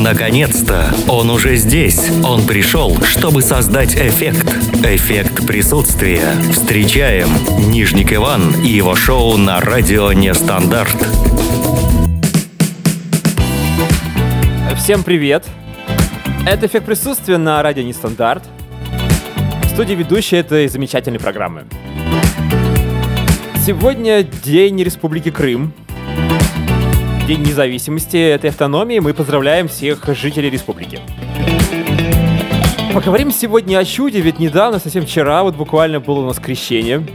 Наконец-то! Он уже здесь. Он пришел, чтобы создать эффект. Эффект присутствия. Встречаем Нижник Иван и его шоу на радио Нестандарт. Всем привет! Это эффект присутствия на радио Нестандарт. В студии ведущий этой замечательной программы. Сегодня День Республики Крым. День независимости этой автономии. Мы поздравляем всех жителей республики. Поговорим сегодня о чуде, ведь недавно, совсем вчера, вот буквально было у нас крещение.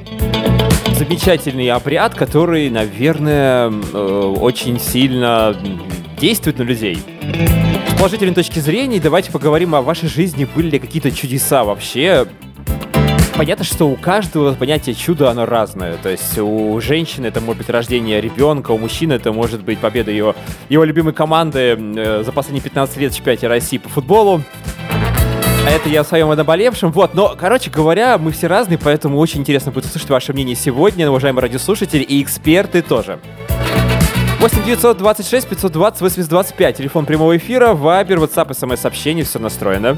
Замечательный обряд, который, наверное, э, очень сильно действует на людей. С положительной точки зрения, давайте поговорим о вашей жизни. Были ли какие-то чудеса вообще? Понятно, что у каждого понятие чуда, оно разное. То есть у женщины это может быть рождение ребенка, у мужчины это может быть победа его, его любимой команды э, за последние 15 лет в чемпионате России по футболу. Это я в своем наболевшем. Вот, но, короче говоря, мы все разные, поэтому очень интересно будет услышать ваше мнение сегодня, уважаемые радиослушатели и эксперты тоже. 8 926 520 80 25. Телефон прямого эфира, вайбер, WhatsApp, смс-сообщение, все настроено.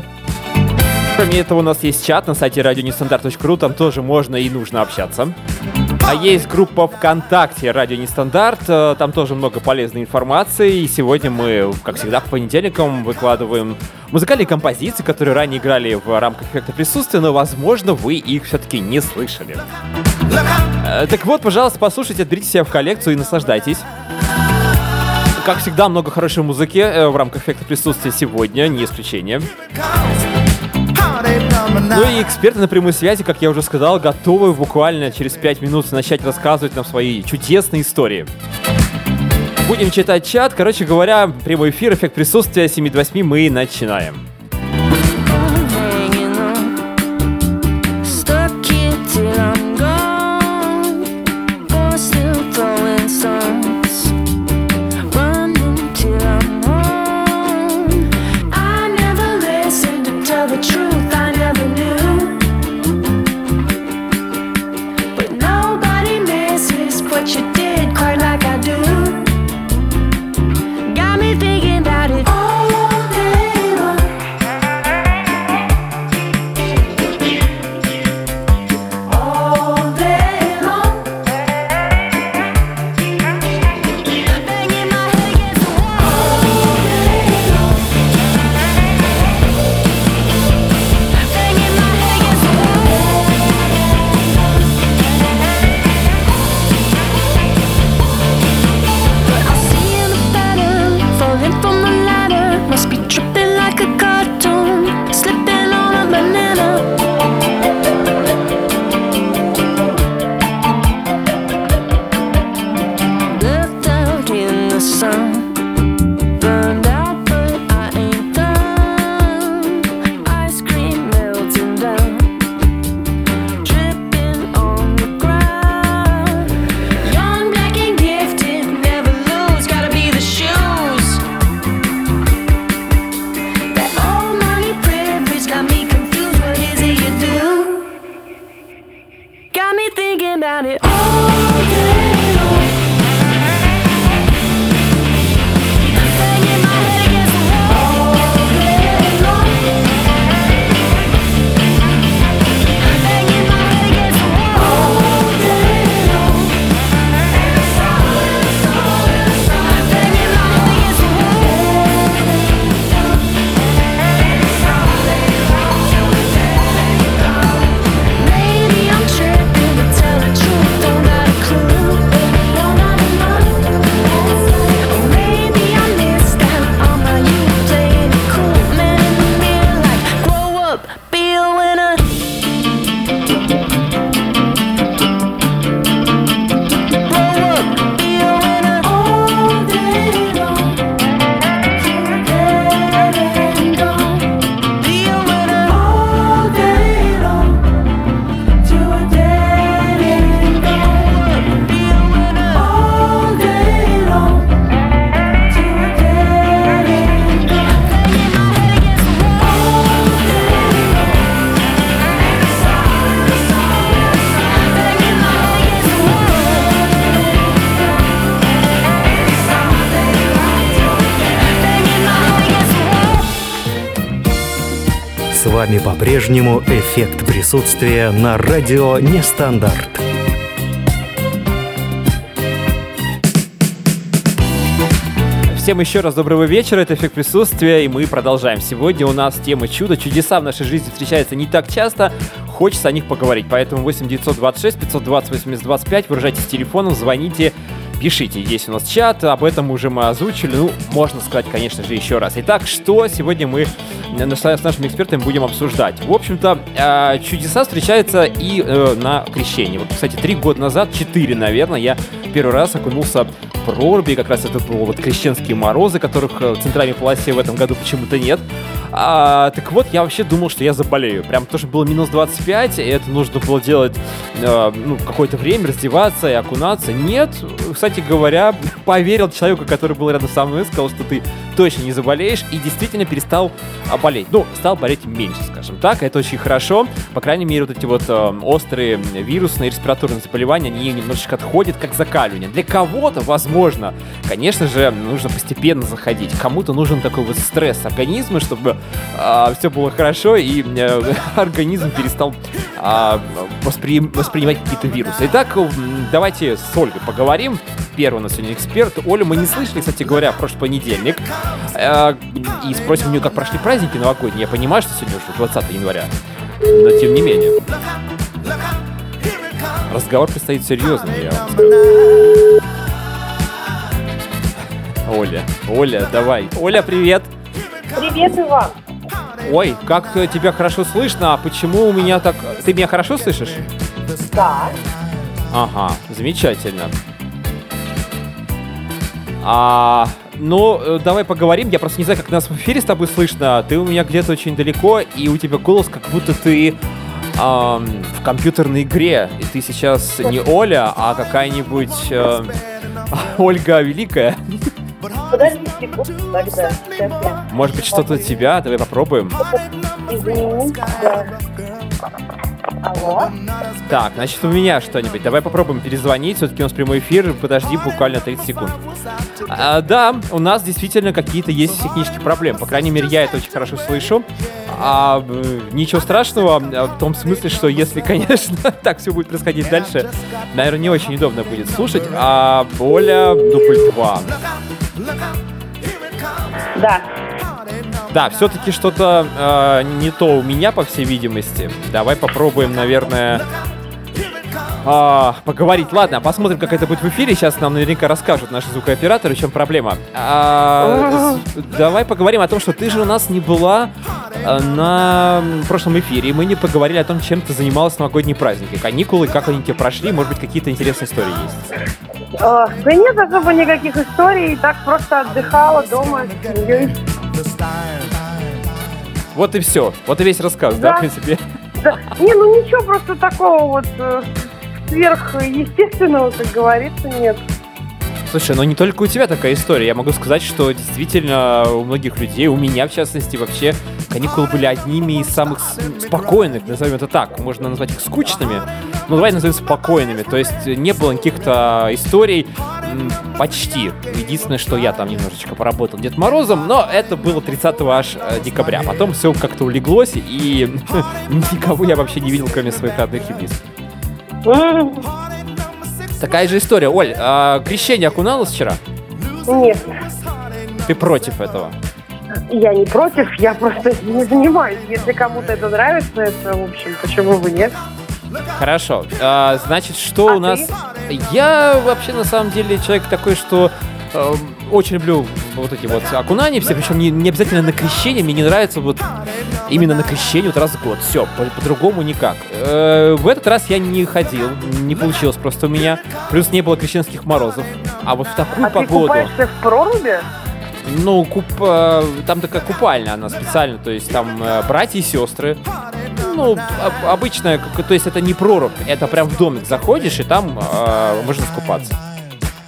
Кроме этого, у нас есть чат на сайте радионестандарт.ру, там тоже можно и нужно общаться. А есть группа ВКонтакте «Радио Нестандарт», э, там тоже много полезной информации, и сегодня мы, как всегда, по понедельникам выкладываем музыкальные композиции, которые ранее играли в рамках эффекта присутствия, но, возможно, вы их все-таки не слышали. Э, так вот, пожалуйста, послушайте, отберите себя в коллекцию и наслаждайтесь. Как всегда, много хорошей музыки э, в рамках эффекта присутствия сегодня, не исключение. Ну и эксперты на прямой связи, как я уже сказал, готовы буквально через 5 минут начать рассказывать нам свои чудесные истории. Будем читать чат. Короче говоря, прямой эфир, эффект присутствия 7 до 8 мы начинаем. Вами по-прежнему эффект присутствия на радио Нестандарт. Всем еще раз доброго вечера, это «Эффект присутствия», и мы продолжаем. Сегодня у нас тема чуда. Чудеса в нашей жизни встречаются не так часто, хочется о них поговорить. Поэтому 8 926 520 80 25, выражайтесь телефоном, звоните, пишите. Есть у нас чат, об этом уже мы озвучили. Ну, можно сказать, конечно же, еще раз. Итак, что сегодня мы с нашими экспертами будем обсуждать? В общем-то, э, чудеса встречаются и э, на крещении. Вот, кстати, три года назад, четыре, наверное, я первый раз окунулся проруби, как раз это было вот крещенские морозы, которых э, в центральной полосе в этом году почему-то нет. А, так вот, я вообще думал, что я заболею. Прям то, что было минус 25, и это нужно было делать э, ну, какое-то время, раздеваться и окунаться. Нет, кстати говоря, поверил человеку, который был рядом со мной, сказал, что ты точно не заболеешь, и действительно перестал а, болеть. Ну, стал болеть меньше, скажем так, это очень хорошо. По крайней мере, вот эти вот э, острые вирусные респираторные заболевания, они немножечко отходят, как закаливание. Для кого-то, возможно, конечно же, нужно постепенно заходить. Кому-то нужен такой вот стресс организма, чтобы э, а, все было хорошо, и э, организм перестал э, воспри... воспринимать какие-то вирусы. Итак, давайте с Ольгой поговорим первый у нас сегодня эксперт. Олю мы не слышали, кстати говоря, в прошлый понедельник. Э, и спросим у нее, как прошли праздники новогодние. Я понимаю, что сегодня уже 20 января. Но тем не менее. Разговор предстоит серьезный, я вам скажу. Оля, Оля, давай. Оля, привет. Привет, Иван. Ой, как тебя хорошо слышно, а почему у меня так... Ты меня хорошо слышишь? Да. Ага, замечательно. А, ну, э, давай поговорим. Я просто не знаю, как нас в эфире с тобой слышно. Ты у меня где-то очень далеко, и у тебя голос, как будто ты эм, в компьютерной игре. И ты сейчас не Оля, а какая-нибудь э, Ольга Великая. Подожди секунду, тогда. Может быть, что-то тебя? Давай попробуем. Извини, да. Алло? Так, значит, у меня что-нибудь. Давай попробуем перезвонить. Все-таки у нас прямой эфир. Подожди буквально 30 секунд. А, да, у нас действительно какие-то есть технические проблемы. По крайней мере, я это очень хорошо слышу. А, ничего страшного а, в том смысле, что если, конечно, так все будет происходить дальше, наверное, не очень удобно будет слушать. А Оля дубль 2. Да. Да, все-таки что-то э, не то у меня, по всей видимости. Давай попробуем, наверное, э, поговорить. Ладно, посмотрим, как это будет в эфире. Сейчас нам наверняка расскажут наши звукооператоры, в чем проблема. А, давай поговорим о том, что ты же у нас не была э, на прошлом эфире. И мы не поговорили о том, чем ты занималась в новогодние праздники. Каникулы, как они тебе прошли. Может быть, какие-то интересные истории есть. А, да нет особо никаких историй. Так просто отдыхала дома с семьей. Вот и все. Вот и весь рассказ, да, да в принципе? Да. Не, ну ничего просто такого вот э, сверхъестественного, как говорится, нет. Слушай, ну не только у тебя такая история. Я могу сказать, что действительно у многих людей, у меня в частности, вообще каникулы были одними из самых спокойных, назовем это так. Можно назвать их скучными, но давай назовем спокойными. То есть не было каких-то историй почти. Единственное, что я там немножечко поработал Дед Морозом, но это было 30 аж э, декабря. Потом все как-то улеглось, и никого я вообще не видел, кроме своих родных и близких. Такая же история. Оль, а крещение окуналось вчера? Нет. Ты против этого? Я не против, я просто не занимаюсь. Если кому-то это нравится, это, в общем, почему бы нет? Хорошо. А, значит, что а у нас... Ты? Я вообще на самом деле человек такой, что э, очень люблю вот эти вот окунания все, причем не, не обязательно на крещение, мне не нравится вот именно на крещение вот раз в год. Все, по- по-другому никак. Э, в этот раз я не ходил, не получилось просто у меня. Плюс не было крещенских морозов. А вот в такую а погоду... ты купаешься в проруби? Ну, куп, э, там такая купальня, она специально, то есть там э, братья и сестры. Ну, об, обычная, то есть это не прорубь, это прям в домик заходишь, и там э, можно скупаться.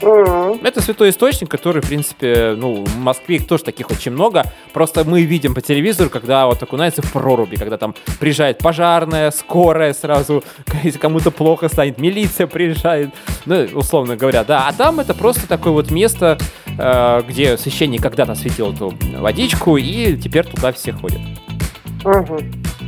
Mm-hmm. Это святой источник, который, в принципе, ну, в Москве их тоже таких очень много. Просто мы видим по телевизору, когда вот окунается в проруби, когда там приезжает пожарная, скорая сразу, если кому-то плохо станет, милиция приезжает, ну, условно говоря, да. А там это просто такое вот место, э, где священник когда-то светил эту водичку, и теперь туда все ходят. Mm-hmm.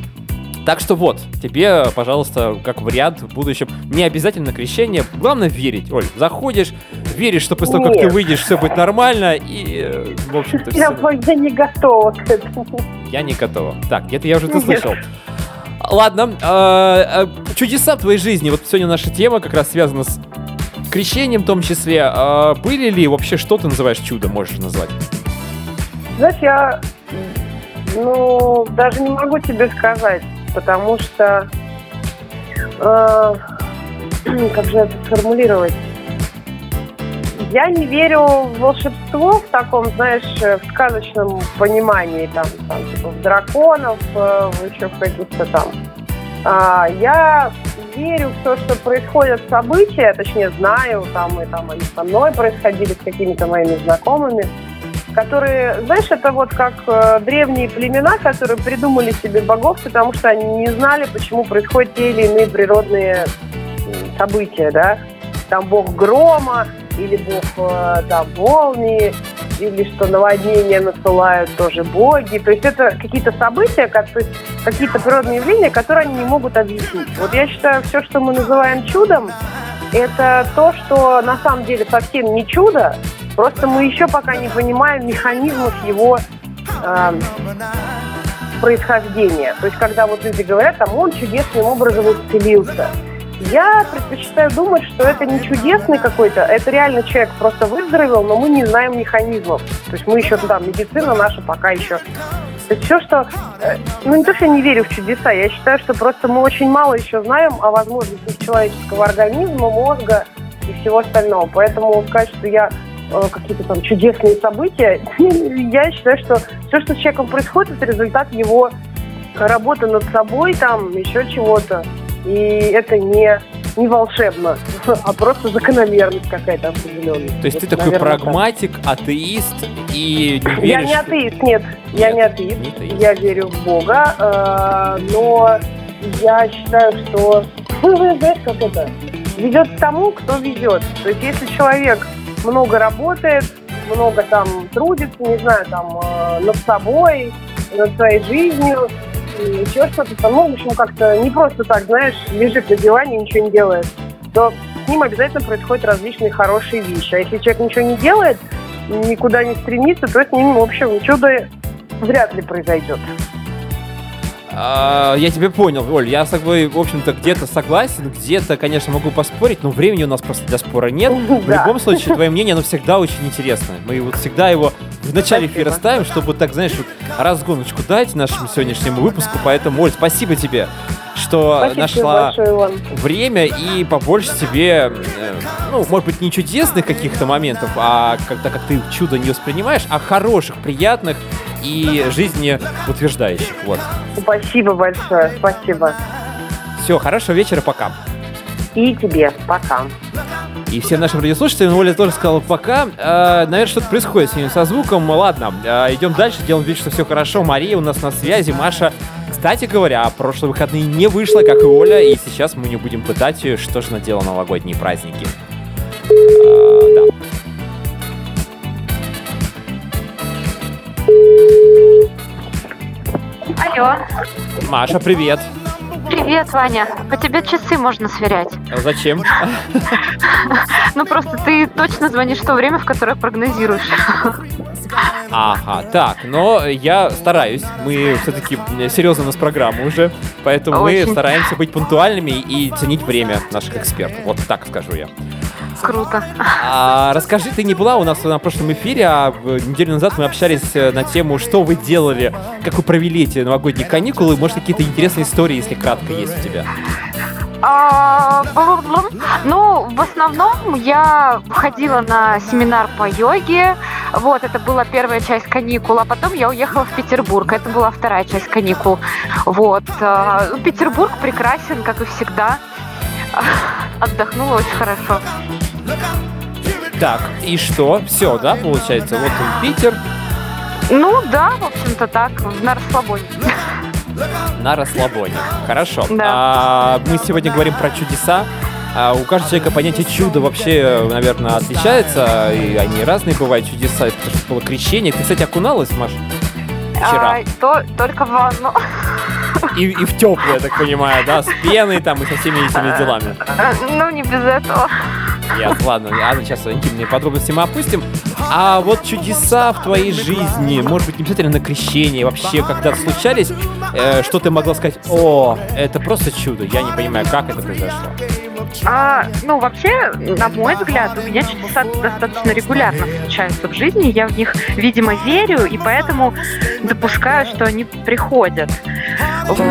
Так что вот, тебе, пожалуйста, как вариант в будущем, не обязательно крещение, главное верить. Оль, заходишь, веришь, что после того, как ты выйдешь, все будет нормально, и, в общем-то, Я, все. я не готова к этому. Я не готова. Так, где-то я уже это слышал. Ладно, э, э, чудеса твоей жизни. Вот сегодня наша тема как раз связана с крещением в том числе. Э, Были ли вообще, что ты называешь чудом, можешь назвать? Знаешь, я, ну, даже не могу тебе сказать, потому что, э, как же это сформулировать? Я не верю в волшебство в таком, знаешь, э, в сказочном понимании, там, там типа, в драконов, э, еще в каких-то там. А, я верю в то, что происходят события, точнее знаю, там и там они со мной происходили, с какими-то моими знакомыми которые, знаешь, это вот как э, древние племена, которые придумали себе богов, потому что они не знали, почему происходят те или иные природные события, да. Там бог грома, или бог э, там, молнии, или что наводнения насылают тоже боги. То есть это какие-то события, как- какие-то природные явления, которые они не могут объяснить. Вот я считаю, все, что мы называем чудом, это то, что на самом деле совсем не чудо, просто мы еще пока не понимаем механизмов его э, происхождения. То есть, когда вот люди говорят, там, он чудесным образом исцелился. Я предпочитаю думать, что это не чудесный какой-то, это реально человек просто выздоровел, но мы не знаем механизмов. То есть мы еще там, медицина наша пока еще то есть все, что... э, Ну, не то, что я не верю в чудеса, я считаю, что просто мы очень мало еще знаем о возможностях человеческого организма, мозга и всего остального. Поэтому сказать, что я какие-то там чудесные события, я считаю, что все, что с человеком происходит, это результат его работы над собой, там, еще чего-то. И это не, не волшебно, а просто закономерность какая-то определенная. То есть ты Вот, такой наверное, так. прагматик, атеист и не веришь... Я не атеист, нет, я Нет, не атеист. не атеист. Я верю в Бога, э, но я считаю, что, ну, знаешь, как это, ведет к тому, кто ведет. То есть если человек много работает, много там трудится, не знаю, там, э, над собой, над своей жизнью, еще что-то там, ну, в общем, как-то не просто так, знаешь, лежит на диване и ничего не делает, то с ним обязательно происходят различные хорошие вещи. А если человек ничего не делает, никуда не стремится, то с ним, в общем, чудо вряд ли произойдет. А, я тебя понял, Оль, я с тобой, в общем-то, где-то согласен, где-то, конечно, могу поспорить, но времени у нас просто для спора нет. В любом случае, твое мнение, оно всегда очень интересно. Мы вот всегда его в начале эфира ставим, чтобы так, знаешь, вот разгоночку дать нашему сегодняшнему выпуску. Поэтому, Оль, спасибо тебе, что Спасибо тебе нашла большое, время и побольше тебе, э, ну, может быть, не чудесных каких-то моментов, а когда как ты чудо не воспринимаешь, а хороших, приятных и жизнеутверждающих. Вот. Спасибо большое, спасибо. Все, хорошего вечера, пока. И тебе пока. И всем нашим радиослушателям, Оля тоже сказала пока. Э, наверное, что-то происходит сегодня со звуком. Ладно, э, идем дальше, делаем вид, что все хорошо. Мария у нас на связи, Маша. Кстати говоря, прошлые выходные не вышла, как и Оля, и сейчас мы не будем пытать ее, что же она делала на новогодние праздники. Э, Алло, Маша, привет. привет, Ваня. По тебе часы можно сверять. А Зачем? Ну просто ты точно звонишь в то время, в которое прогнозируешь. Ага, так, но я стараюсь. Мы все-таки серьезно у нас программа уже, поэтому мы стараемся быть пунктуальными и ценить время наших экспертов. Вот так скажу я. Круто. А, расскажи, ты не была у нас на прошлом эфире, а неделю назад мы общались э, на тему, что вы делали, как вы провели эти новогодние каникулы. Может, какие-то интересные истории, если кратко, есть у тебя? А. Ну, в основном я ходила на семинар по йоге. Вот, это была первая часть каникул, а потом я уехала в Петербург. Это была вторая часть каникул. Вот. а, ну, Петербург прекрасен, как и всегда. Отдохнула очень хорошо. Так, и что? Все, да, получается? Вот он, Питер, Ну да, в общем-то так, на расслабоне. на расслабоне. Хорошо. Да. А, мы сегодня говорим про чудеса. А, у каждого человека понятие чуда вообще, наверное, отличается. И они разные бывают чудеса. Это что было крещение. Ты, кстати, окуналась, Маш? Вчера. А, то, только в ванну. и, и в теплое, я так понимаю, да, с пеной там и со всеми этими делами. Ну, не без этого. Нет, ладно, ладно, сейчас интимные подробности мы опустим. А вот чудеса в твоей жизни, может быть, не обязательно на крещении, вообще когда-то случались, э, что ты могла сказать, о, это просто чудо, я не понимаю, как это произошло. А, ну, вообще, на мой взгляд, у меня чудеса достаточно регулярно случаются в жизни. Я в них, видимо, верю, и поэтому допускаю, что они приходят. All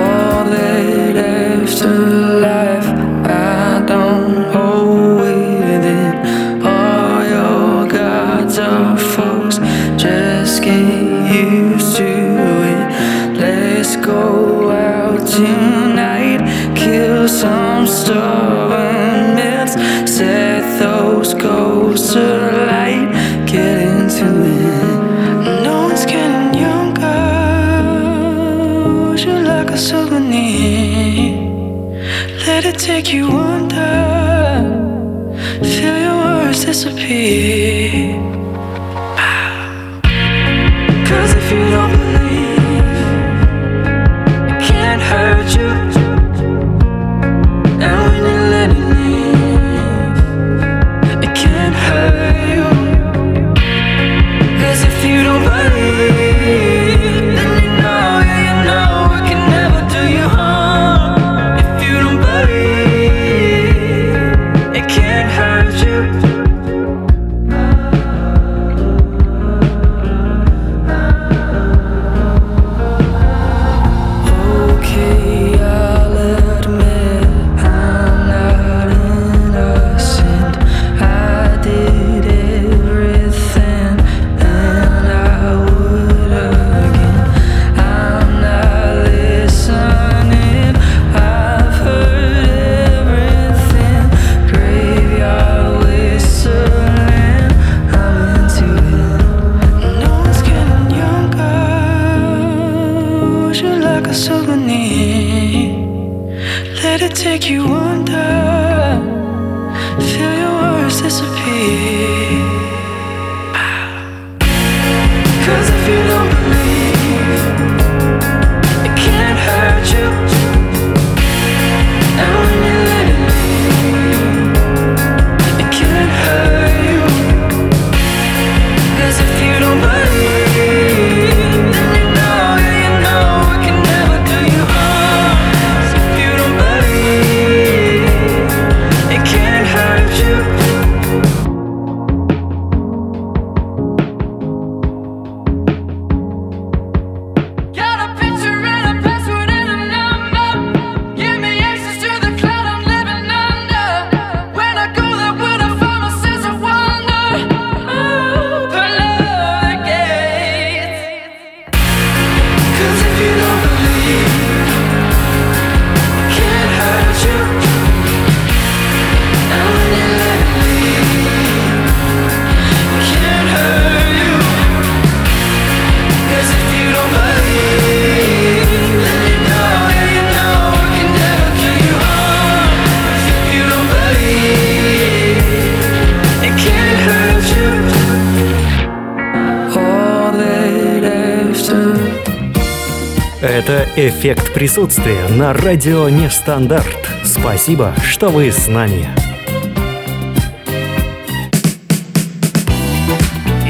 Это «Эффект присутствия» на радио «Нестандарт». Спасибо, что вы с нами.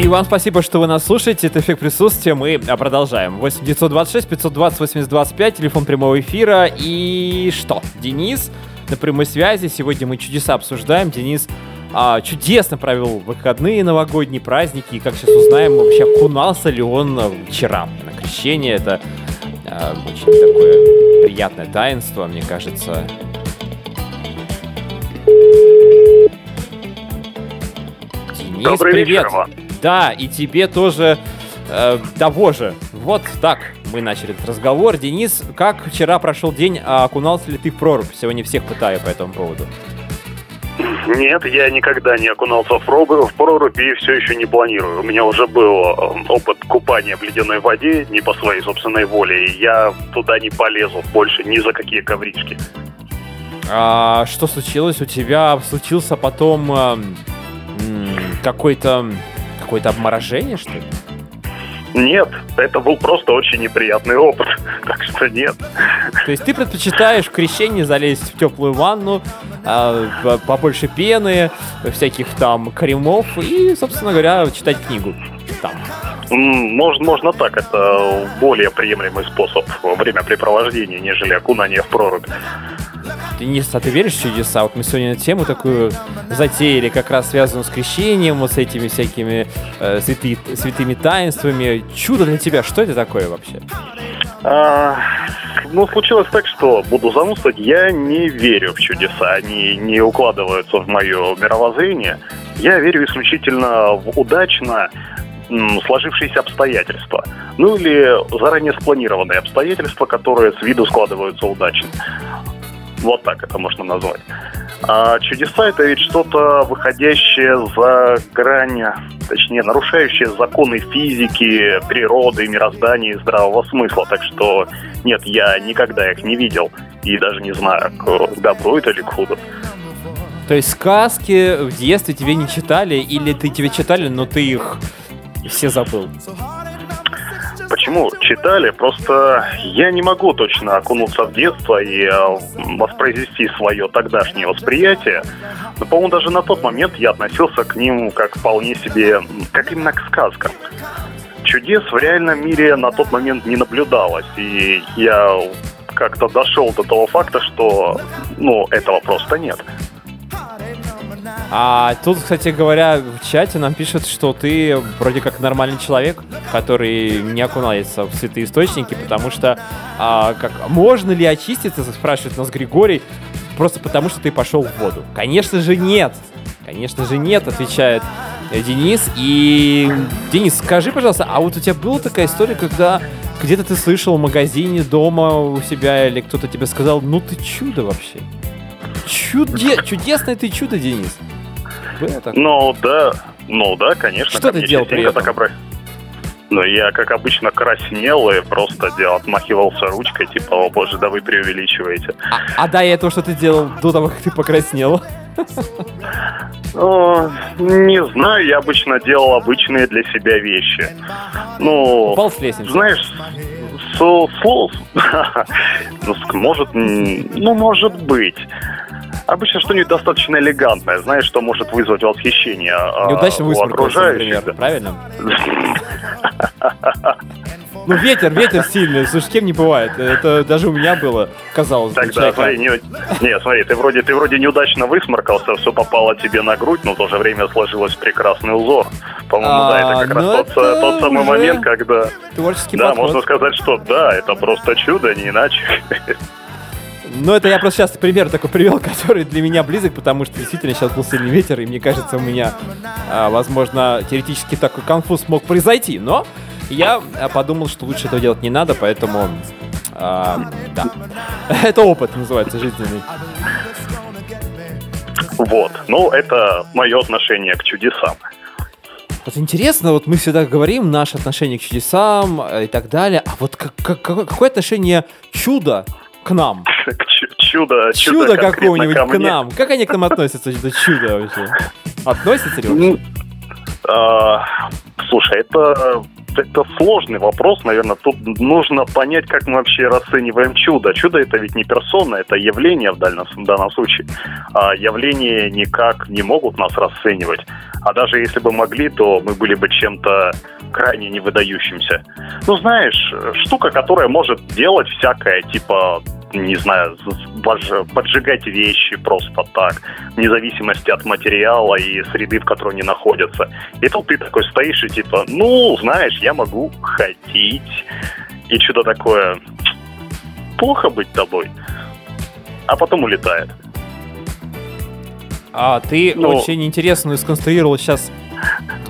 И вам спасибо, что вы нас слушаете. Это эффект присутствия. Мы продолжаем. 8 926 520 8025, телефон прямого эфира. И что? Денис на прямой связи. Сегодня мы чудеса обсуждаем. Денис а, чудесно провел выходные новогодние праздники. И как сейчас узнаем, вообще окунался ли он а, вчера на крещение. Это а, очень такое приятное таинство, мне кажется. Денис, Добрый привет. вечер вам. Да, и тебе тоже э, того же. Вот так мы начали этот разговор. Денис, как вчера прошел день, а окунался ли ты в прорубь? Сегодня всех пытаю по этому поводу. Нет, я никогда не окунался в, прорубь, в прорубь и все еще не планирую. У меня уже был э, опыт купания в ледяной воде не по своей собственной воле, и я туда не полезу больше ни за какие коврички. А что случилось? У тебя случился потом э, м, какой-то какое-то обморожение, что ли? Нет, это был просто очень неприятный опыт. Так что нет. То есть ты предпочитаешь в крещении залезть в теплую ванну, а, по- побольше пены, всяких там кремов и, собственно говоря, читать книгу там. Можно, можно так, это более приемлемый способ времяпрепровождения, нежели окунание в прорубь. Денис, а ты веришь в чудеса? Вот мы сегодня тему такую затеяли, как раз связанную с крещением, вот с этими всякими э, святы- святыми таинствами. Чудо для тебя, что это такое вообще? А, ну, случилось так, что, буду занудствовать, я не верю в чудеса, они не укладываются в мое мировоззрение. Я верю исключительно в удачно сложившиеся обстоятельства. Ну или заранее спланированные обстоятельства, которые с виду складываются удачно. Вот так это можно назвать. А чудеса это ведь что-то выходящее за грань, точнее, нарушающее законы физики, природы, мироздания и здравого смысла. Так что нет, я никогда их не видел и даже не знаю, к добру это или к худу. То есть сказки в детстве тебе не читали, или ты тебе читали, но ты их все забыл? Почему читали? Просто я не могу точно окунуться в детство и э, воспроизвести свое тогдашнее восприятие. Но, по-моему, даже на тот момент я относился к ним как вполне себе, как именно к сказкам. Чудес в реальном мире на тот момент не наблюдалось, и я как-то дошел до того факта, что, ну, этого просто нет. А тут, кстати говоря, в чате нам пишут, что ты вроде как нормальный человек, который не окунается в святые источники, потому что а, как можно ли очиститься, спрашивает нас Григорий, просто потому что ты пошел в воду. Конечно же нет. Конечно же нет, отвечает Денис. И Денис, скажи, пожалуйста, а вот у тебя была такая история, когда где-то ты слышал в магазине, дома у себя, или кто-то тебе сказал, ну ты чудо вообще. Чуде... Чудесное ты чудо, Денис. Такое? Ну да, ну да, конечно. Что ты делал при этом? так обра- Ну, я, как обычно, краснел и просто делал, отмахивался ручкой, типа, о боже, да вы преувеличиваете. А, а до этого что ты делал до того, как ты покраснел? Ну, не знаю, я обычно делал обычные для себя вещи. Ну, Упал с лестницы. знаешь, слов, ну, может, ну, может быть. Обычно что-нибудь достаточно элегантное, знаешь, что может вызвать восхищение а, Неудачно у окружающих. например, правильно? Ну, ветер, ветер сильный, слушай, с кем не бывает. Это даже у меня было, казалось бы, Тогда, смотри, не, не, смотри, ты вроде, ты вроде неудачно высморкался, все попало тебе на грудь, но в то же время сложилось прекрасный узор. По-моему, да, А, это как раз ну тот, это тот самый уже момент, когда... Творческий да, подход. можно сказать, что да, это просто чудо, не иначе. Ну, это я просто сейчас пример такой привел, который для меня близок, потому что действительно сейчас был сильный ветер, и мне кажется, у меня, а, возможно, теоретически такой конфуз мог произойти, но я а, подумал, что лучше этого делать не надо, поэтому, а, да. Это опыт называется жизненный. Вот. Ну, это мое отношение к чудесам. Вот интересно, вот мы всегда говорим наше отношение к чудесам э, и так далее, а вот как, как- какое какое отношение чуда к нам? Чудо, Чудо конкретно какого-нибудь ко к нам. Как они к нам относятся, это чудо вообще? Относятся ли вообще? Ну, а, слушай, это, это сложный вопрос, наверное. Тут нужно понять, как мы вообще расцениваем чудо. Чудо это ведь не персона, это явление в данном, в данном случае. А явления никак не могут нас расценивать. А даже если бы могли, то мы были бы чем-то крайне невыдающимся. Ну, знаешь, штука, которая может делать всякое, типа не знаю, поджигать вещи просто так, вне зависимости от материала и среды, в которой они находятся. И тут ты такой стоишь и типа, ну, знаешь, я могу ходить. И что-то такое, плохо быть тобой. А потом улетает. А ты Ну. очень интересную сконструировал сейчас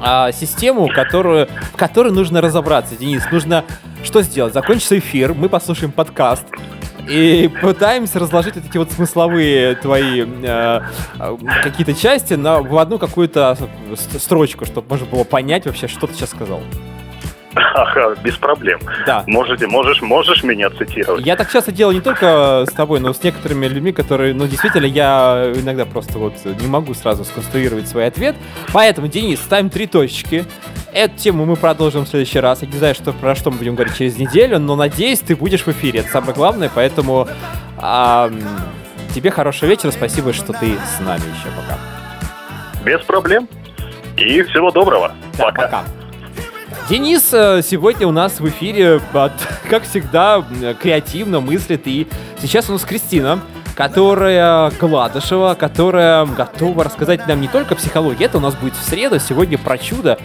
а, систему, которую, в которой нужно разобраться, Денис. Нужно что сделать? Закончится эфир, мы послушаем подкаст и пытаемся разложить вот эти вот смысловые твои э, э, какие-то части на, в одну какую-то строчку, чтобы можно было понять вообще, что ты сейчас сказал. Ага, без проблем. Да. Можете, можешь, можешь меня цитировать. Я так часто делаю не только с тобой, но с некоторыми людьми, которые, ну, действительно, я иногда просто вот не могу сразу сконструировать свой ответ. Поэтому, Денис, ставим три точки. Эту тему мы продолжим в следующий раз. Я не знаю, что, про что мы будем говорить через неделю, но надеюсь, ты будешь в эфире. Это самое главное, поэтому ам, тебе хорошего вечера. Спасибо, что ты с нами еще. Пока. Без проблем. И всего доброго. Да, Пока. пока. Денис э, сегодня у нас в эфире, как всегда, креативно мыслит. И сейчас у нас Кристина, которая Гладышева, которая готова рассказать нам не только психологию. Это у нас будет в среду, сегодня про чудо.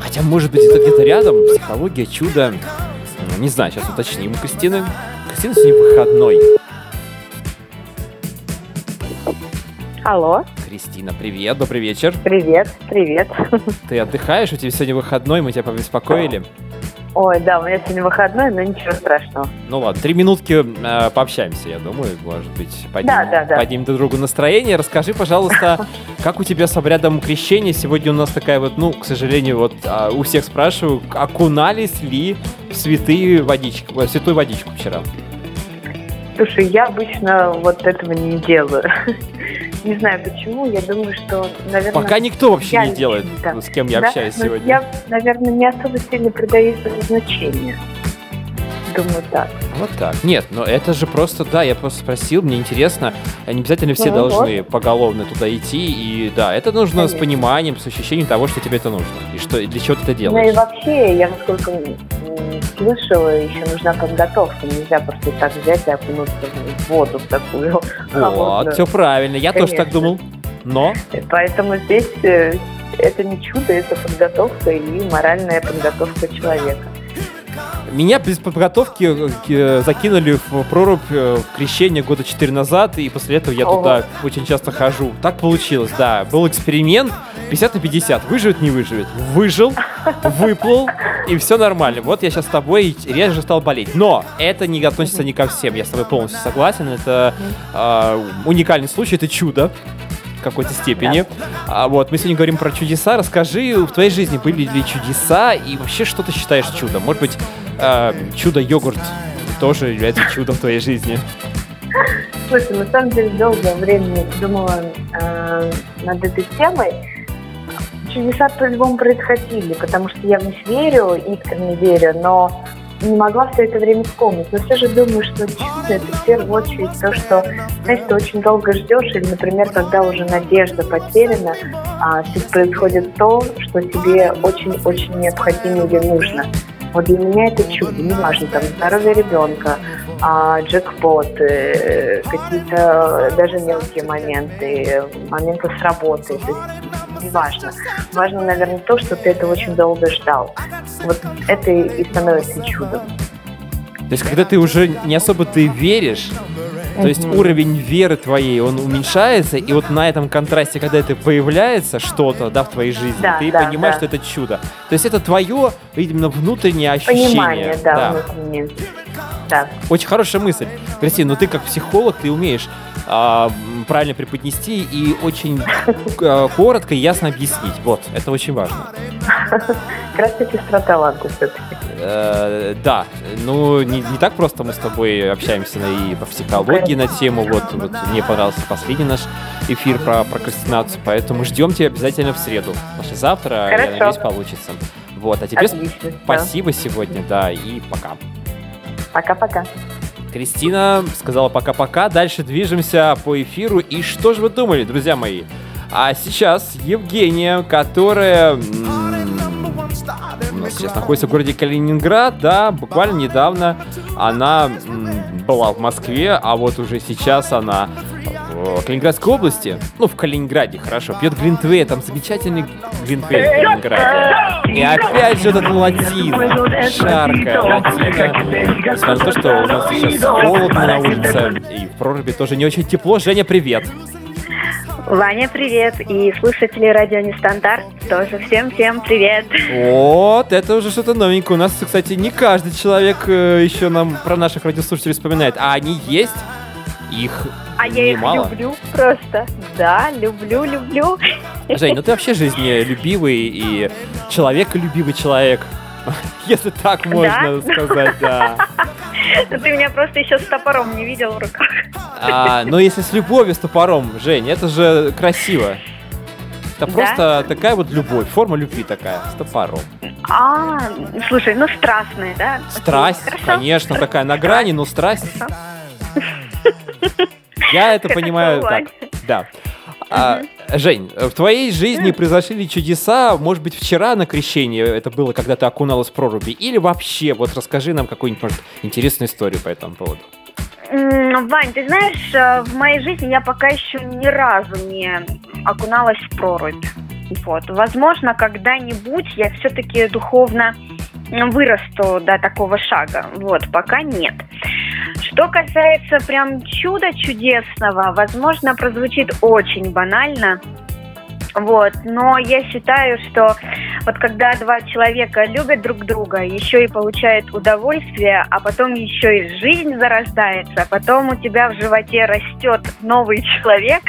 Хотя, может быть, это где-то рядом. Психология, чудо. Не знаю, сейчас уточним у Кристины. Кристина сегодня выходной. Алло, Кристина, привет, добрый вечер. привет, привет. Ты отдыхаешь, у тебя сегодня выходной, мы тебя побеспокоили. Ой, да, у меня сегодня выходной, но ничего страшного. Ну ладно, три минутки э, пообщаемся, я думаю, может быть, поднимем, Да, да, да. поднимем друг другу настроение. Расскажи, пожалуйста, как у тебя с обрядом крещения? Сегодня у нас такая вот, ну, к сожалению, вот а, у всех спрашиваю, окунались ли в святые водички, в святую водичку вчера? Слушай, я обычно вот этого не делаю. Не знаю почему, я думаю, что, наверное... Пока никто вообще не делает, с кем я общаюсь сегодня. Я, наверное, не особо сильно придаю этому значения. Думаю, так. Вот так. Нет, но это же просто, да, я просто спросил, мне интересно, не обязательно все Ну, должны поголовно туда идти, и да, это нужно с Конечно. пониманием, с ощущением того, что тебе это нужно, и что, и для чего ты это Ну и делаешь. вообще, я насколько слышала, еще нужна подготовка. Нельзя просто так взять и окунуться в воду в такую Вот, все правильно, я тоже так Конечно. думал, но Поэтому здесь э, это не чудо, это подготовка и моральная подготовка человека. Меня без подготовки э, к- закинули в прорубь э, в крещение года 4 назад, и после этого я Ого. туда очень часто хожу. Так получилось, да. Был эксперимент 50 на 50. Выживет, не выживет. Выжил, выплыл, и все нормально. Вот я сейчас с тобой реже стал болеть. Но это не относится ни ко всем. Я с тобой полностью согласен. Это э, уникальный случай, это чудо в какой-то степени. А, вот, мы сегодня говорим про чудеса. Расскажи, в твоей жизни были ли чудеса, и вообще что ты считаешь чудом? Может быть, э, чудо-йогурт тоже является чудом твоей жизни? Слушай, на самом деле долгое время думала э, над этой темой. Чудеса по-любому происходили, потому что я в них верю, искренне верю, но не могла все это время вспомнить. Но все же думаю, что чудо это в первую очередь то, что, знаешь, ты очень долго ждешь, или, например, когда уже надежда потеряна, а, происходит то, что тебе очень-очень необходимо или нужно. Вот для меня это чудо, неважно, там, здоровье ребенка, а, джекпот, э, какие-то даже мелкие моменты, э, моменты с работы, то есть неважно. Важно, наверное, то, что ты это очень долго ждал. Вот это и становится чудом. То есть, когда ты уже не особо ты веришь, то есть уровень веры твоей, он уменьшается, и вот на этом контрасте, когда это появляется что-то, да, в твоей жизни, Да, ты да, понимаешь, да. что это чудо. То есть это твое, видимо, внутреннее ощущение. Понимание, да, внутреннее. Да. Очень хорошая мысль. Кристина, ну ты как психолог, ты умеешь а, правильно преподнести и очень а, коротко и ясно объяснить. Вот, это очень важно. Таки сестра таланта все-таки. Э, да, ну не, не так просто мы с тобой общаемся и по психологии на тему. Вот, вот мне понравился последний наш эфир про прокрастинацию, поэтому ждем тебя обязательно в среду. Послезавтра, я Хорошо. надеюсь, получится. Вот, а тебе Отлично. спасибо сегодня, да, и пока. Пока-пока. Кристина сказала пока-пока, дальше движемся по эфиру. И что же вы думали, друзья мои? А сейчас Евгения, которая у нас сейчас находится в городе Калининград, да, буквально недавно она была в Москве, а вот уже сейчас она в Калининградской области, ну, в Калининграде, хорошо, пьет глинтвейн, там замечательный глинтвейн в Калининграде. И опять же этот латина, жарко, латина. Несмотря на то, что у нас сейчас холодно на улице, и в проруби тоже не очень тепло. Женя, привет! Ваня, привет! И слушатели радио Нестандарт тоже всем-всем привет! Вот, это уже что-то новенькое. У нас, кстати, не каждый человек э, еще нам про наших радиослушателей вспоминает, а они есть, их А я их немало. люблю просто. Да, люблю, люблю. Жень, ну ты вообще жизнелюбивый и человеколюбивый человек. Если так можно сказать, да. Ты меня просто еще с топором не видел в руках. А, но если с любовью, с топором, Жень, это же красиво. Это Да? просто такая вот любовь, форма любви такая, с топором. А, слушай, ну страстная, да? Окей, Страсть, хорошо. конечно, такая на грани, но страсть. Хорошо. Я это понимаю так. Да. А, Жень, в твоей жизни произошли ли чудеса, может быть, вчера на крещении это было, когда ты окуналась в проруби, или вообще, вот расскажи нам какую-нибудь, может, интересную историю по этому поводу. Вань, ты знаешь, э, в моей жизни я пока еще ни разу не окуналась в прорубь. Вот. Возможно, когда-нибудь я все-таки духовно вырасту до такого шага. Вот, пока нет. Что касается прям чуда чудесного, возможно, прозвучит очень банально. Вот, но я считаю, что вот когда два человека любят друг друга, еще и получают удовольствие, а потом еще и жизнь зарождается, а потом у тебя в животе растет новый человек,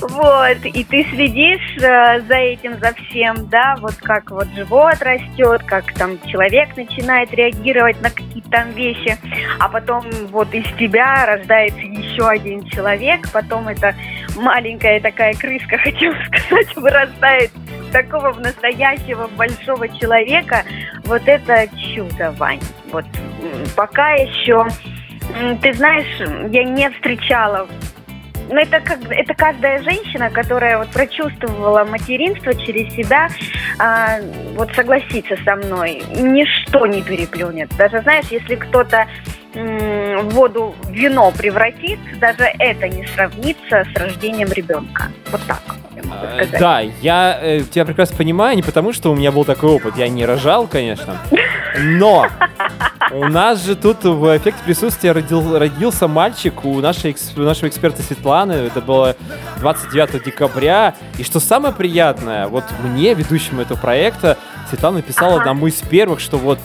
вот, и ты следишь э, за этим, за всем, да, вот как вот живот растет, как там человек начинает реагировать на какие-то там вещи, а потом вот из тебя рождается еще один человек, потом это маленькая такая крыска, хотела сказать, вырастает такого в настоящего большого человека, вот это чудо, Вань. Вот пока еще, ты знаешь, я не встречала ну, это как это каждая женщина, которая вот прочувствовала материнство через себя, а, вот согласится со мной, ничто не переплюнет. Даже знаешь, если кто-то м, воду в вино превратит, даже это не сравнится с рождением ребенка. Вот так я сказать. Да, я э, тебя прекрасно понимаю, не потому что у меня был такой опыт, я не рожал, конечно, но у нас же тут в эффекте присутствия родил- родился мальчик у нашей, у нашего эксперта Светланы, это было 29 декабря, и что самое приятное, вот мне, ведущему этого проекта, Светлана написала Ага. одному из первых, что вот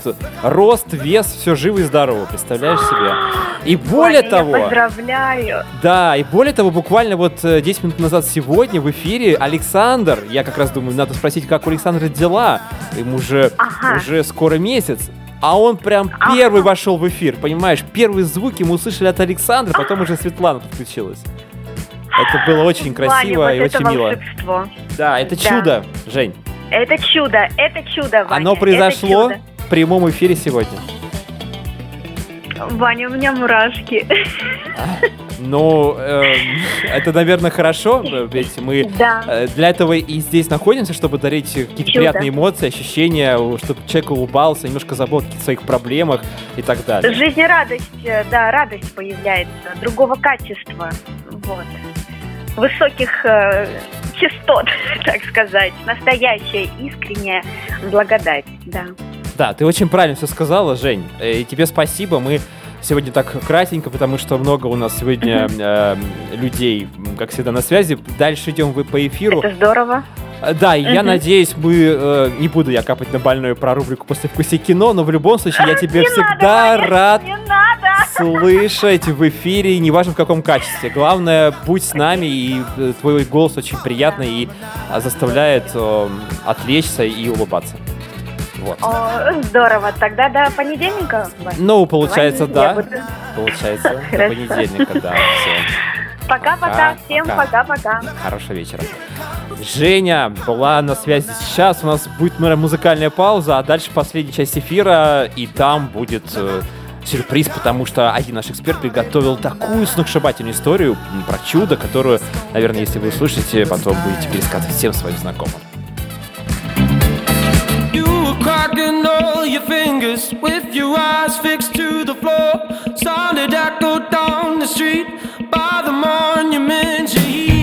рост, вес, все живо и здорово, представляешь себе? И более Ваня, того... Поздравляю. Да, и более того, буквально вот э, 10 минут назад сегодня в эфире Александр, я как раз думаю, надо спросить, как у Александра дела, ему же Ага. уже скоро месяц, а он прям Ага. первый вошел в эфир, понимаешь, первые звуки мы услышали от Александра, потом уже Светлана подключилась. Это было очень красиво Ваня, и вот это очень мило. Да, это Да. чудо, Жень. Это чудо, это чудо, Ваня. Оно произошло чудо. в прямом эфире сегодня. Ваня, у меня мурашки. Ну, эм, это, наверное, хорошо, э, ведь мы Да. Э, Для этого и здесь находимся, чтобы дарить какие-то приятные эмоции, ощущения, чтобы человек улыбался, немножко забыл о каких-то своих проблемах и так далее. Жизнерадость, э, да, радость появляется, другого качества, вот. Высоких э, частот, так сказать, настоящая, искренняя благодать, да. Да, ты очень правильно все сказала, Жень. Э, И тебе спасибо. Мы сегодня так кратенько, потому что много у нас сегодня э, людей, как всегда, на связи. Дальше идем вы по эфиру. Это здорово. Э, Да, и я надеюсь, мы э, не буду я капать на больную про рубрику после вкуса кино, но в любом случае я тебе всегда надо, рад Не надо! Слышать в эфире, неважно в каком качестве. Главное, будь с нами, и э, твой голос очень приятный и а, заставляет э, отвлечься и улыбаться. Вот. О, здорово. Тогда до понедельника. Ну, получается, да. буду- Получается, до понедельника, да. Пока-пока. Пока, Всем пока. пока-пока. Хорошего вечера. Женя была на связи сейчас. У нас будет, наверное, музыкальная пауза, а дальше последняя часть эфира, и там будет э, сюрприз, потому что один наш эксперт приготовил такую сногсшибательную историю про чудо, которую, наверное, если вы услышите, потом будете пересказывать всем своим знакомым. By the monument you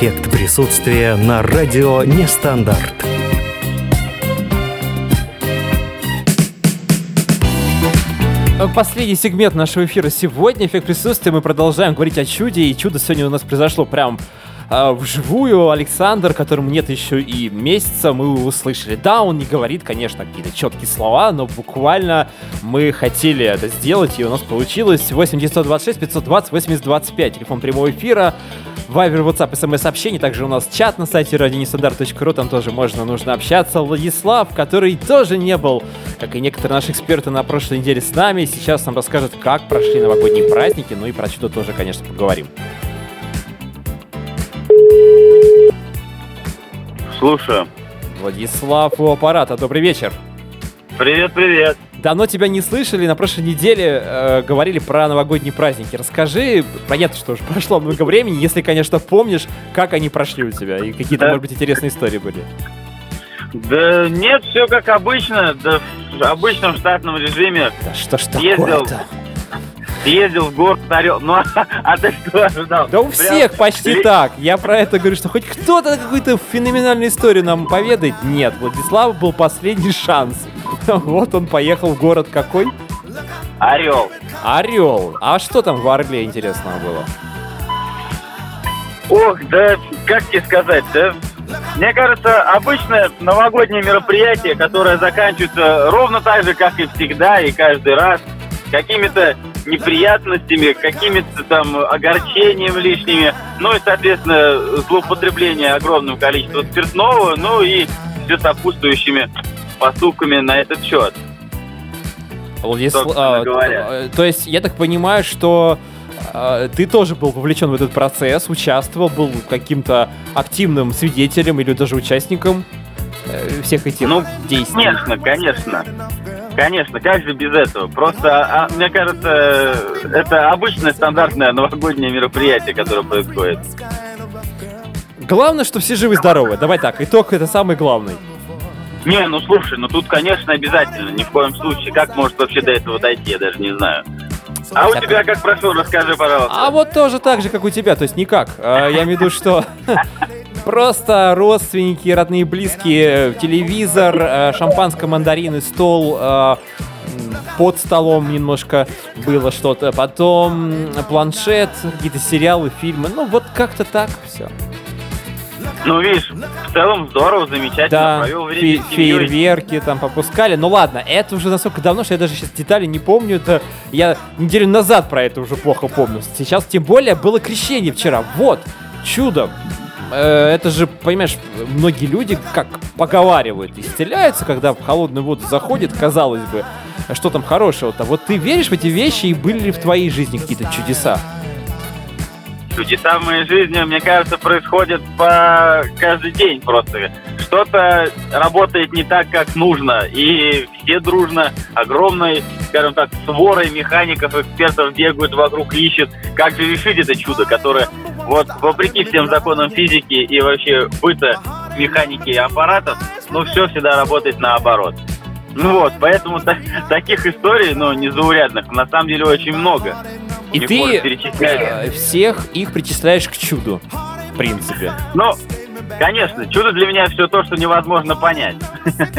эффект присутствия на радио Нестандарт. Последний сегмент нашего эфира сегодня, эффект присутствия. Мы продолжаем говорить о чуде, и чудо сегодня у нас произошло прям а, вживую. Александр, которому нет еще и месяца, мы услышали. Да, он не говорит, конечно, какие-то четкие слова, но буквально мы хотели это сделать, и у нас получилось. 8 926 520 80 25, телефон прямого эфира. Вайбер, WhatsApp, смс-сообщений. Также у нас чат на сайте radionestandarт.ру. Там тоже можно, нужно общаться. Владислав, который тоже не был, как и некоторые наши эксперты на прошлой неделе с нами, сейчас нам расскажет, как прошли новогодние праздники. Ну и про чудо тоже, конечно, поговорим. Слушаю. Владислав у аппарата, добрый вечер. Привет, привет. Давно тебя не слышали, на прошлой неделе э, говорили про новогодние праздники. Расскажи, понятно, что уже прошло много времени, если, конечно, помнишь, как они прошли у тебя, и какие-то, Да. может быть, интересные истории были. Да нет, все как обычно, да в обычном штатном режиме. Да что ж Ездил. такое-то? Ездил в город Орел. Ну, а ты что ожидал? Да у всех почти так. Я про это говорю, что хоть кто-то какую-то феноменальную историю нам поведает. Нет, Владислав был последний шанс. Вот он поехал в город какой? Орел. Орел. А что там в Орле интересного было? Ох, да как тебе сказать, да? Мне кажется, обычное новогоднее мероприятие, которое заканчивается ровно так же, как и всегда, и каждый раз, какими-то неприятностями, какими-то там огорчением лишними, ну и, соответственно, злоупотребление огромным количеством спиртного, ну и все сопутствующими поступками на этот счет. Собственно а, говоря. э, то есть я так понимаю, что а, ты тоже был вовлечен в этот процесс, участвовал, был каким-то активным свидетелем или даже участником э, всех этих Ну, действий. Конечно, конечно. Конечно, как же без этого? Просто, а, мне кажется, это обычное стандартное новогоднее мероприятие, которое происходит. Главное, что все живы-здоровы. Давай так, итог это самый главный. Не, ну слушай, ну тут, конечно, обязательно, ни в коем случае. Как может вообще до этого дойти, я даже не знаю. А у Так. тебя как прошло, расскажи, пожалуйста. А вот тоже так же, как у тебя, то есть никак. А, Я имею в виду, что просто родственники, родные, близкие, телевизор, э, шампанское, мандарины, стол, э, под столом немножко было что-то, потом планшет, какие-то сериалы, фильмы, ну вот как-то так все. Ну, видишь, в целом здорово, замечательно, Да, провел время фе- фейерверки там попускали. Ну ладно, это уже настолько давно, что я даже сейчас детали не помню. Это я неделю назад про это уже плохо помню. Сейчас тем более было крещение вчера. Вот, чудо. Э, Это же, понимаешь, многие люди как поговаривают, исцеляются, когда в холодную воду заходит, казалось бы, что там хорошего-то. Вот ты веришь в эти вещи и были ли в твоей жизни какие-то чудеса? В моей жизни, мне кажется, происходят по каждый день просто. что-то работает не так, как нужно, и все дружно, огромной, скажем так, сворой механиков, экспертов бегают вокруг, ищут, как же решить это чудо, которое, вот, вопреки всем законам физики и вообще быта механики и аппаратов, ну, все всегда работает наоборот. Ну вот, поэтому та- таких историй, ну, незаурядных, на самом деле очень много. И ты э, всех их причисляешь к чуду, в принципе. Ну, конечно, чудо для меня все то, что невозможно понять.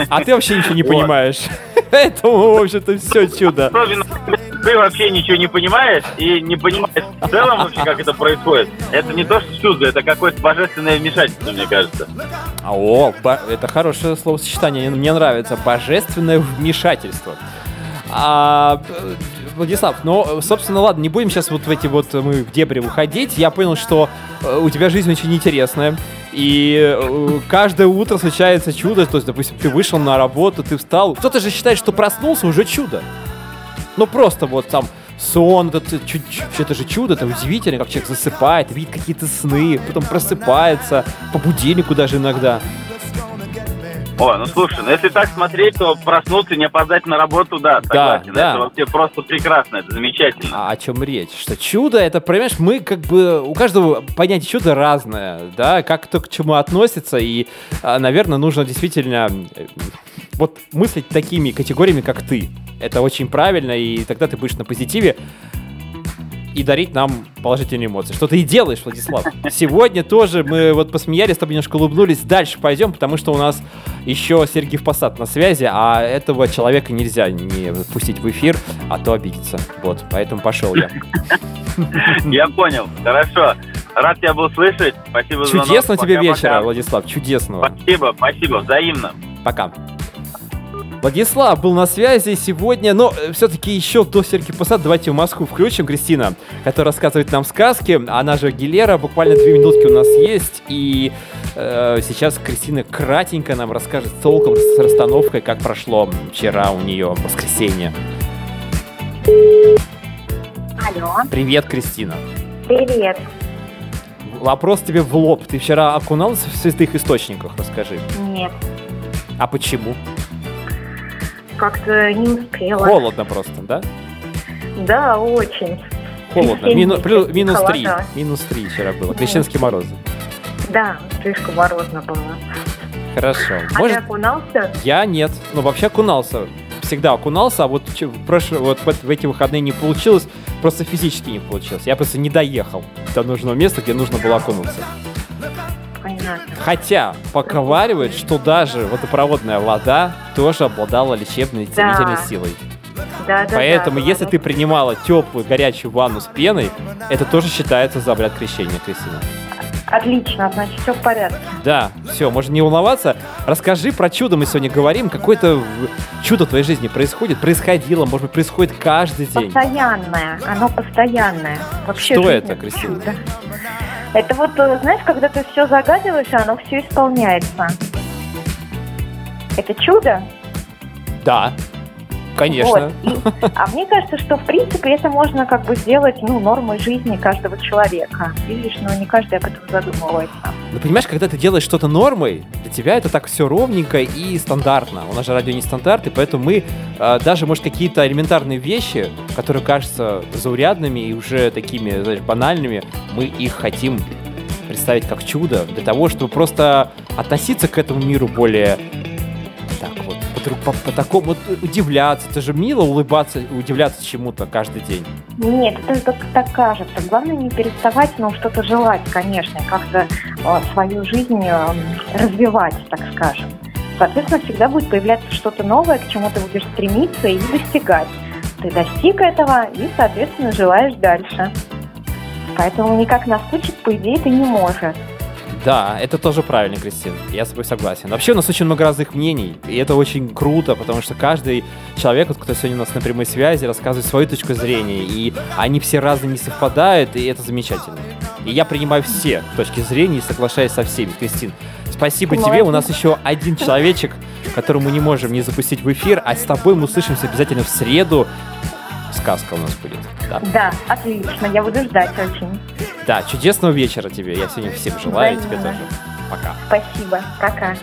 А ты вообще ничего не Вот. понимаешь. Поэтому, в общем-то, все чудо. Особенно, ты вообще ничего не понимаешь и не понимаешь в целом вообще, как это происходит. Это не то, что чудо, это какое-то божественное вмешательство, мне кажется. А, О, это хорошее словосочетание, мне нравится. Божественное вмешательство. А, Владислав, ну, собственно, ладно, не будем сейчас вот в эти вот э, мы в дебри уходить. Я понял, что э, у тебя жизнь очень интересная. И э, каждое утро случается чудо. То есть, допустим, ты вышел на работу, ты встал. Кто-то же считает, что проснулся уже чудо. Ну, просто вот там сон, это, это же чудо, это удивительно, как человек засыпает, видит какие-то сны, потом просыпается, по будильнику даже иногда. О, ну слушай, ну если так смотреть, то проснуться и не опоздать на работу, да, согласен. да. Это вообще просто прекрасно, это замечательно. А о чем речь? Что чудо это, понимаешь, мы как бы у каждого понятие чуда разное, да, как кто к чему относится, и, а, наверное, нужно действительно э, вот мыслить такими категориями, как ты. Это очень правильно, и тогда ты будешь на позитиве и дарить нам положительные эмоции. Что ты и делаешь, Владислав. Сегодня тоже мы вот посмеялись, с тобой немножко улыбнулись. Дальше пойдем, потому что у нас еще Сергей Посад на связи, а этого человека нельзя не пустить в эфир, а то обидится. Вот, поэтому пошел я. Я понял, хорошо. Рад тебя был слышать. Спасибо за. Чудесного тебе вечера, Владислав, чудесного. Спасибо, спасибо, взаимно. Пока. Владислав был на связи сегодня, но все-таки еще до Сергея Посад давайте в Москву включим Кристина, которая рассказывает нам сказки. Она же Гилера, буквально две минутки у нас есть, и э, сейчас Кристина кратенько нам расскажет толком с расстановкой, как прошло вчера у нее воскресенье. Алло, Привет, Кристина. привет. Вопрос тебе в лоб. Ты вчера окуналась в святых источниках? Расскажи. Нет, А почему? Как-то не успела. Холодно просто, да? Да, очень. Холодно. Мину- плю- минус три. Минус три вчера было. Крещенские морозы. Да, слишком морозно было. Хорошо. А Может, ты окунался? я нет. Ну, вообще окунался. Всегда окунался, а вот, в прошлый- вот в эти выходные не получилось. Просто физически не получилось. Я просто не доехал до нужного места, где нужно было окунуться. Хотя поговаривают, что даже водопроводная вода тоже обладала лечебной и Да. целительной силой. Да, да, Поэтому, да, если да. ты принимала теплую горячую ванну с пеной, это тоже считается за обряд крещения, Кристина. Отлично, значит, все в порядке. Да, все, можно не волноваться. Расскажи про чудо, мы сегодня говорим. Какое-то чудо в твоей жизни происходит, происходило, может быть, происходит каждый день. Постоянное, оно постоянное. Вообще Что это, Кристина? чудо. Это вот, э, знаешь, когда ты все загадываешь, оно все исполняется. Это чудо? Да, конечно. Вот. И- а мне кажется, что в принципе это можно как бы сделать ну, нормой жизни каждого человека. Видишь, но не каждый об этом задумывается. Но понимаешь, когда ты делаешь что-то нормой, для тебя это так все ровненько и стандартно. У нас же радио не стандарт, и поэтому мы э, даже, может, какие-то элементарные вещи, которые кажутся заурядными и уже такими, знаешь, банальными, мы их хотим представить как чудо, для того, чтобы просто относиться к этому миру более по, по- такому удивляться. Это же мило улыбаться, удивляться чему-то каждый день. Нет, это так, так кажется. Главное не переставать, но что-то желать, конечно, как-то э, свою жизнь э, развивать, так скажем. Соответственно, всегда будет появляться что-то новое, к чему ты будешь стремиться и достигать. Ты достиг этого и, соответственно, желаешь дальше. Поэтому никак наскучить, по идее, ты не можешь. Да, это тоже правильно, Кристина. Я с тобой согласен. Вообще у нас очень много разных мнений, и это очень круто, потому что каждый человек, вот, кто сегодня у нас на прямой связи, рассказывает свою точку зрения, и они все разные не совпадают, и это замечательно. И я принимаю все точки зрения и соглашаюсь со всеми, Кристин. Спасибо Ты тебе. У молодец. нас еще один человечек, которого мы не можем не запустить в эфир, а с тобой мы услышимся обязательно в среду. Сказка у нас будет. Да, Да, отлично, я буду ждать очень. да чудесного вечера тебе. Я сегодня всем желаю, и тебе Взаимно. тоже. Пока. Спасибо, пока.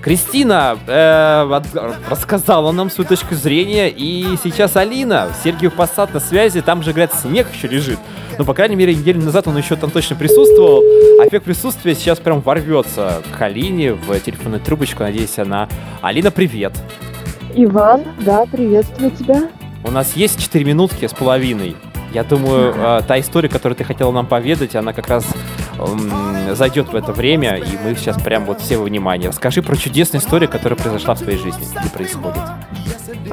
Кристина э, от- рассказала нам свою точку зрения, и сейчас Алина, Сергиев Посад на связи, там же, говорят, снег еще лежит. Ну, по крайней мере, неделю назад он еще там точно присутствовал. А эффект присутствия сейчас прям ворвется к Алине в телефонную трубочку. Надеюсь, она... Алина, привет. Иван, да, приветствую тебя. У нас есть 4 минутки с половиной. Я думаю, э, та история, которую ты хотела нам поведать, она как раз зайдет в это время, и мы сейчас прям вот все во внимание. Расскажи про чудесную историю, которая произошла в твоей жизни или происходит.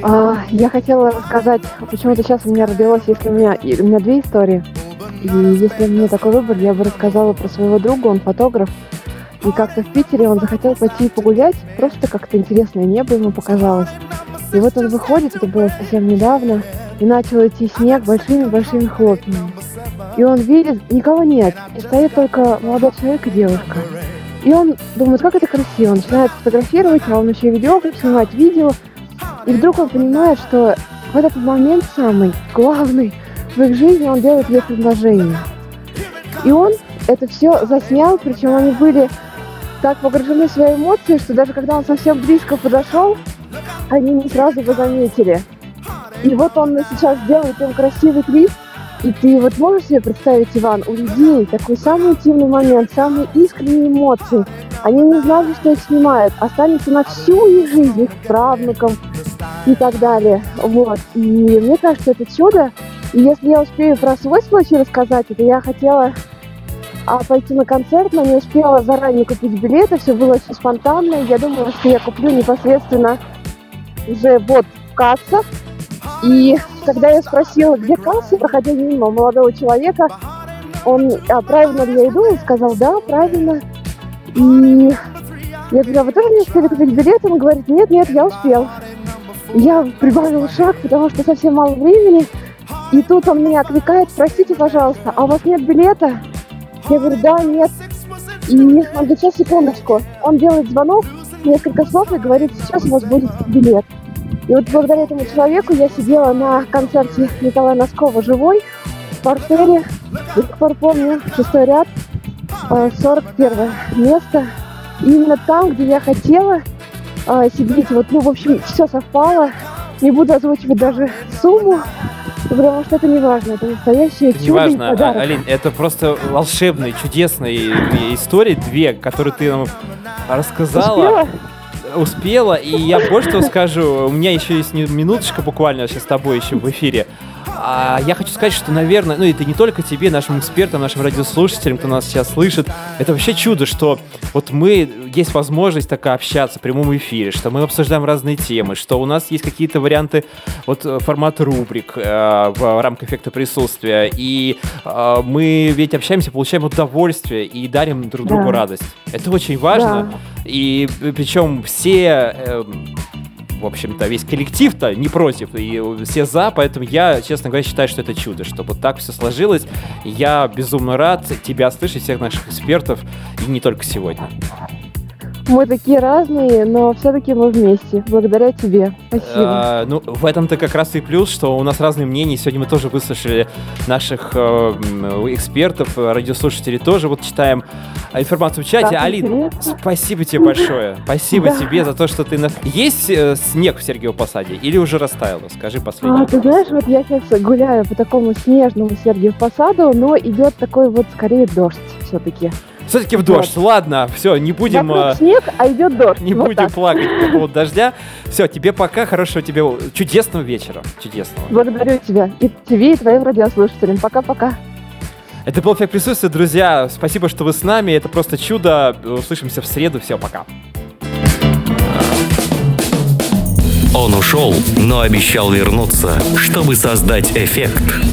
А, я хотела рассказать, почему-то сейчас у меня родилось, если у меня, и у меня две истории. И если у меня такой выбор, я бы рассказала про своего друга, он фотограф. И как-то в Питере он захотел пойти погулять, просто как-то интересное небо ему показалось. И вот он выходит, это было совсем недавно, и начал идти снег большими-большими хлопьями. И он видит, никого нет, и стоит только молодой человек и девушка. И он думает, как это красиво, он начинает фотографировать, а он еще и видеоклип снимать, видео. И вдруг он понимает, что в этот момент самый главный в их жизни он делает ей предложение. И он это все заснял, причем они были так погружены в свои эмоции, что даже когда он совсем близко подошел, они не сразу его заметили. И вот он сейчас делает им красивый клип, и ты вот можешь себе представить, Иван, у людей такой самый интимный момент, самые искренние эмоции. Они не знали, что их снимают, останется на всю их жизнь, их правнукам и так далее. Вот. И мне кажется, это чудо. И если я успею про свой случай рассказать, это я хотела а, пойти на концерт, но не успела заранее купить билеты, все было очень спонтанно. Я думала, что я куплю непосредственно уже вот в кассах. И когда я спросила, где касса, проходя мимо молодого человека, он, а правильно ли я иду, он сказал, да, правильно. И я говорю, а вы тоже не успели купить билет? Он говорит, нет, нет, я успел. Я прибавила шаг, потому что совсем мало времени. И тут он меня окликает, простите, пожалуйста, а у вас нет билета? Я говорю, да, нет. И он говорит, сейчас, секундочку. Он делает звонок, несколько слов и говорит, сейчас у вас будет билет. И вот благодаря этому человеку я сидела на концерте Николая Носкова «Живой» в портере. До сих пор помню, шестой ряд, э, 41 место. И именно там, где я хотела э, сидеть. Вот, ну, в общем, все совпало. Не буду озвучивать даже сумму, потому что это не важно. Это настоящее чудо и Неважно, а, подарок. Алин, это просто волшебные, чудесные две истории, две, которые ты нам рассказала. Успела? Успела, и я больше того скажу, у меня еще есть минуточка буквально сейчас с тобой еще в эфире. А я хочу сказать, что, наверное, ну это не только тебе, нашим экспертам, нашим радиослушателям, кто нас сейчас слышит, это вообще чудо, что вот мы, есть возможность такая общаться в прямом эфире, что мы обсуждаем разные темы, что у нас есть какие-то варианты, вот э, формат рубрик э, в рамках эффекта присутствия, и э, мы ведь общаемся, получаем удовольствие и дарим друг другу Да. радость. Это очень важно, Да. и э, причем все, эм, в общем-то, весь коллектив-то не против, и все за, поэтому я, честно говоря, считаю, что это чудо, что вот так все сложилось. Я безумно рад тебя слышать, всех наших экспертов, и не только сегодня. Мы такие разные, но все-таки мы вместе. Благодаря тебе. Спасибо. А, ну, в этом-то как раз и плюс, что у нас разные мнения. Сегодня мы тоже выслушали наших э, экспертов, радиослушателей тоже. Вот читаем информацию в чате. Так Алин, интересно. спасибо тебе большое. Спасибо Да. тебе за то, что ты... нас- Есть э, снег в Сергиевом Посаде или уже растаяло? Скажи последний. А, ты знаешь, вот я сейчас гуляю по такому снежному Сергиев Посаду, но идет такой вот скорее дождь все-таки. Все-таки в дождь. Ладно, все, не будем... Вокруг э, снег, а идет дождь. Не Вот будем так. плакать по поводу дождя. Все, тебе пока, хорошего тебе чудесного вечера. Чудесного. Благодарю тебя. И тебе, и твоим радиослушателям. Пока-пока. Это был эффект присутствия, друзья. Спасибо, что вы с нами. Это просто чудо. Услышимся в среду. Все, пока. Он ушел, но обещал вернуться, чтобы создать эффект.